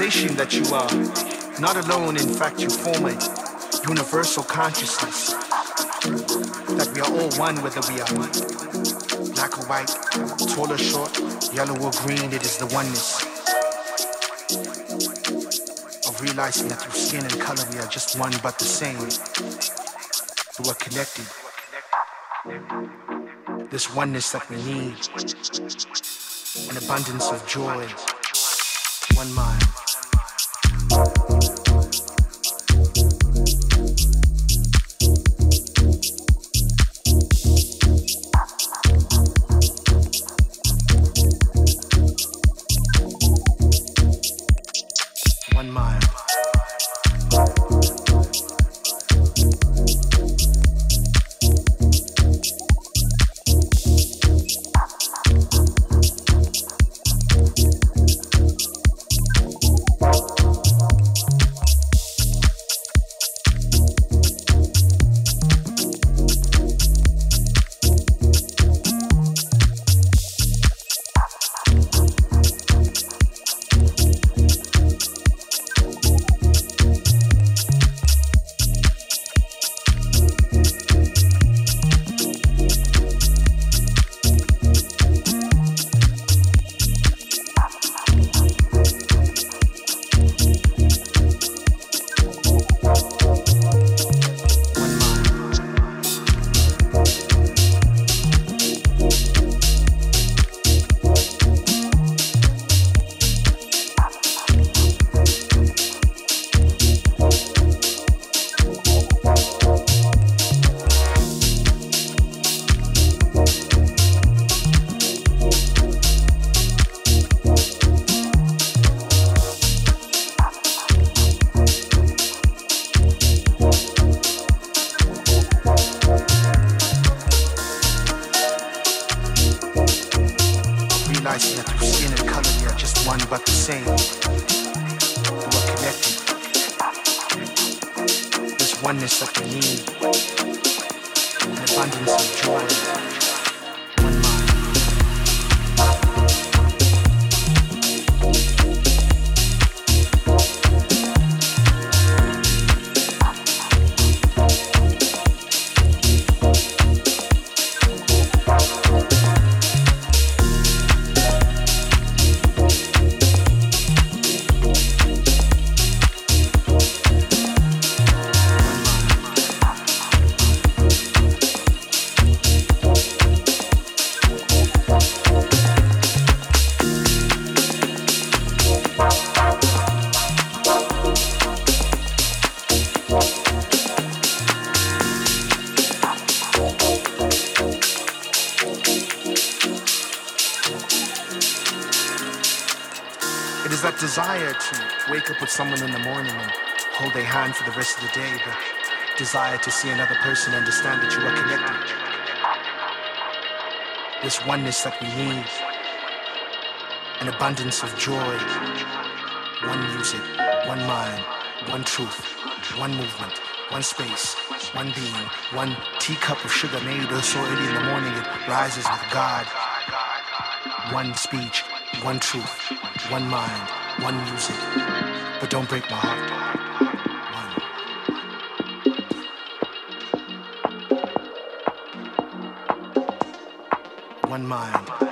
realization that you are not alone, in fact, you form a universal consciousness. That we are all one, whether we are white, tall or short, yellow or green, it is the oneness of realizing that through skin and color we are just one but the same. We are connected. This oneness that we need, an abundance of joy one mind. Someone in the morning and hold their hand for the rest of the day, the desire to see another person understand that you are connected. This oneness that we need, an abundance of joy, one music, one mind, one truth, one movement, one space, one being, one teacup of sugar made so early in the morning it rises with God. One speech, one truth, one mind, one music but don't break my heart. One. One mind.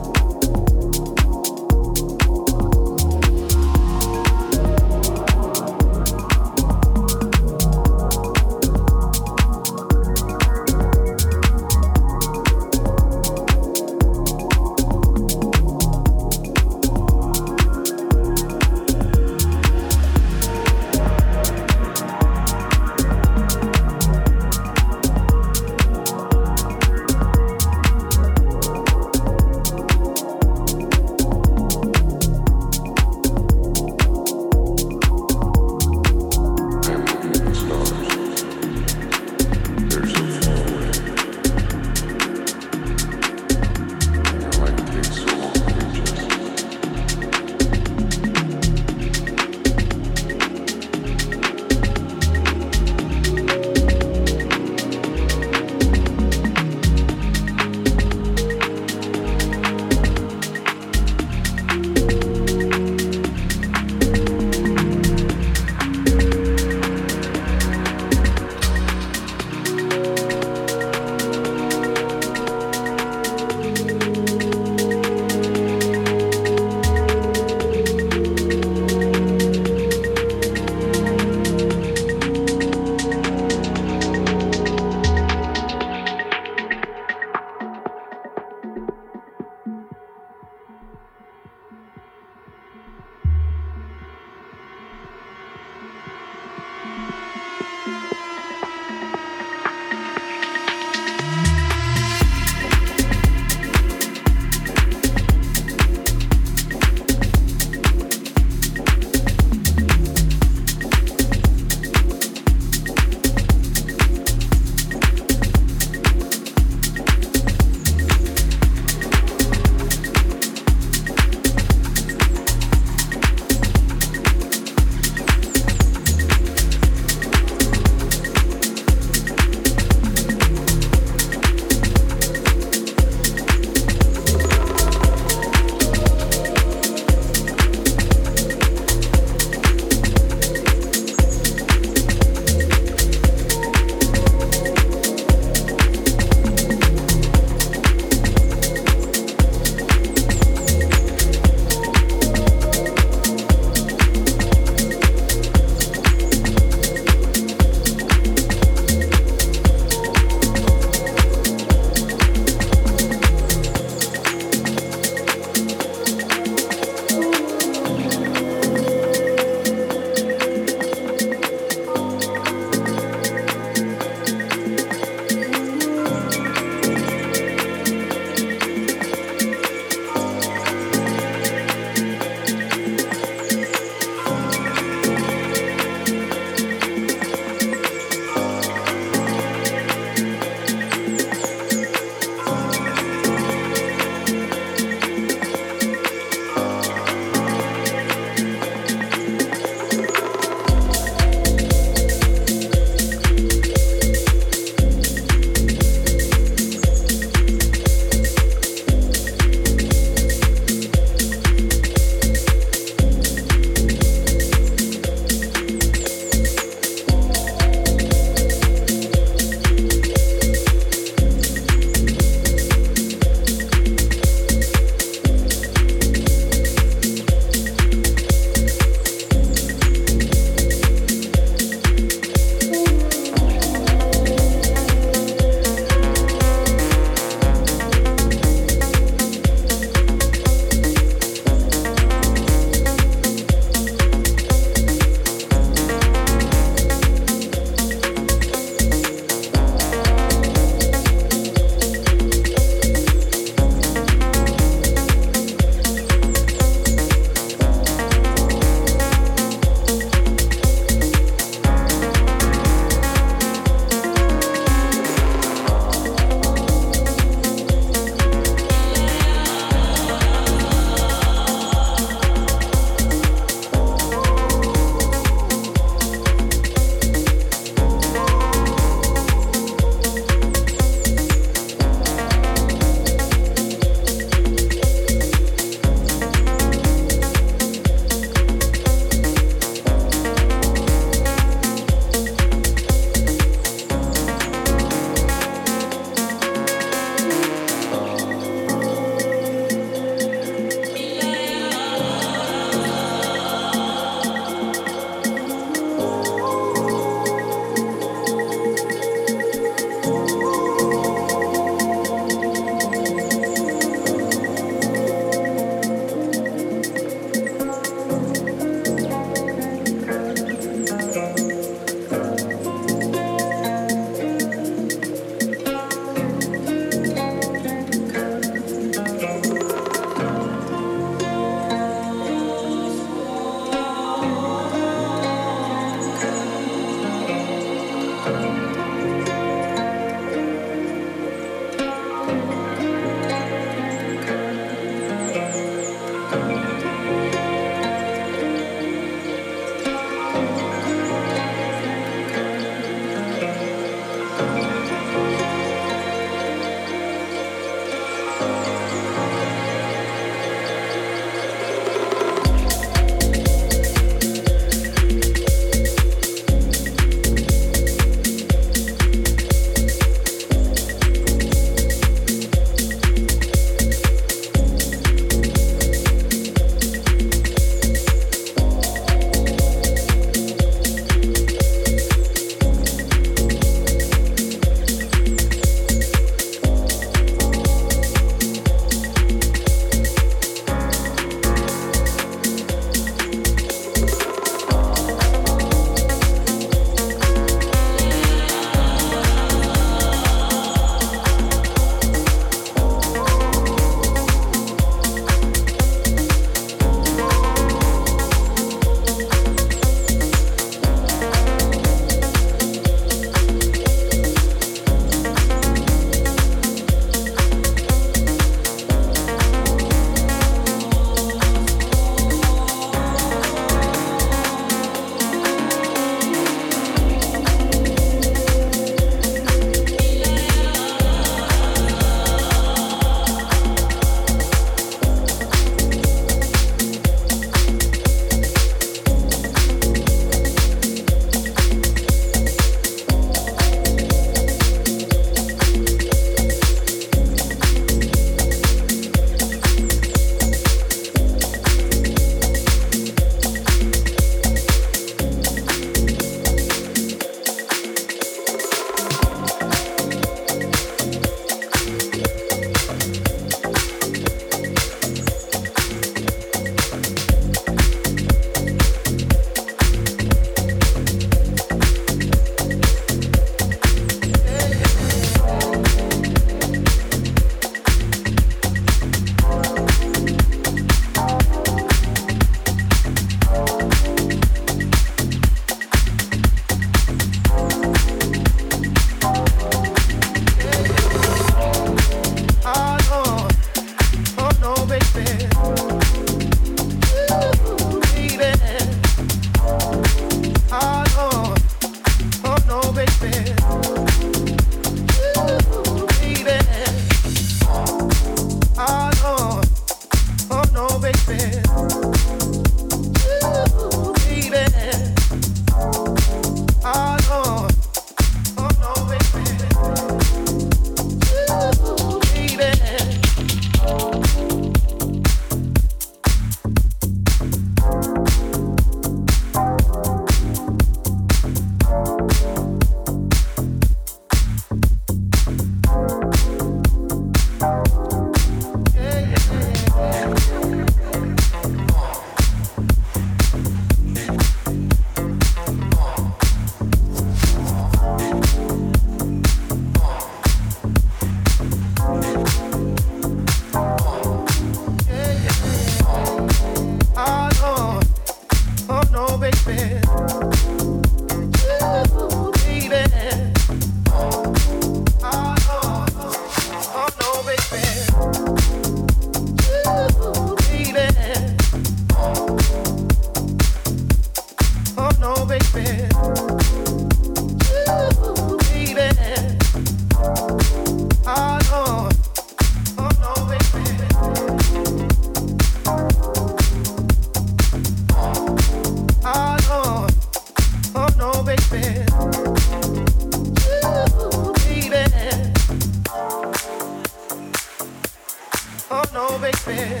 Oh no, baby.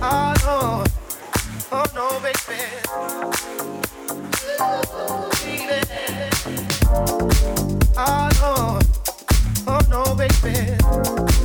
Oh no. Oh no, baby. Oh no. Oh no, baby.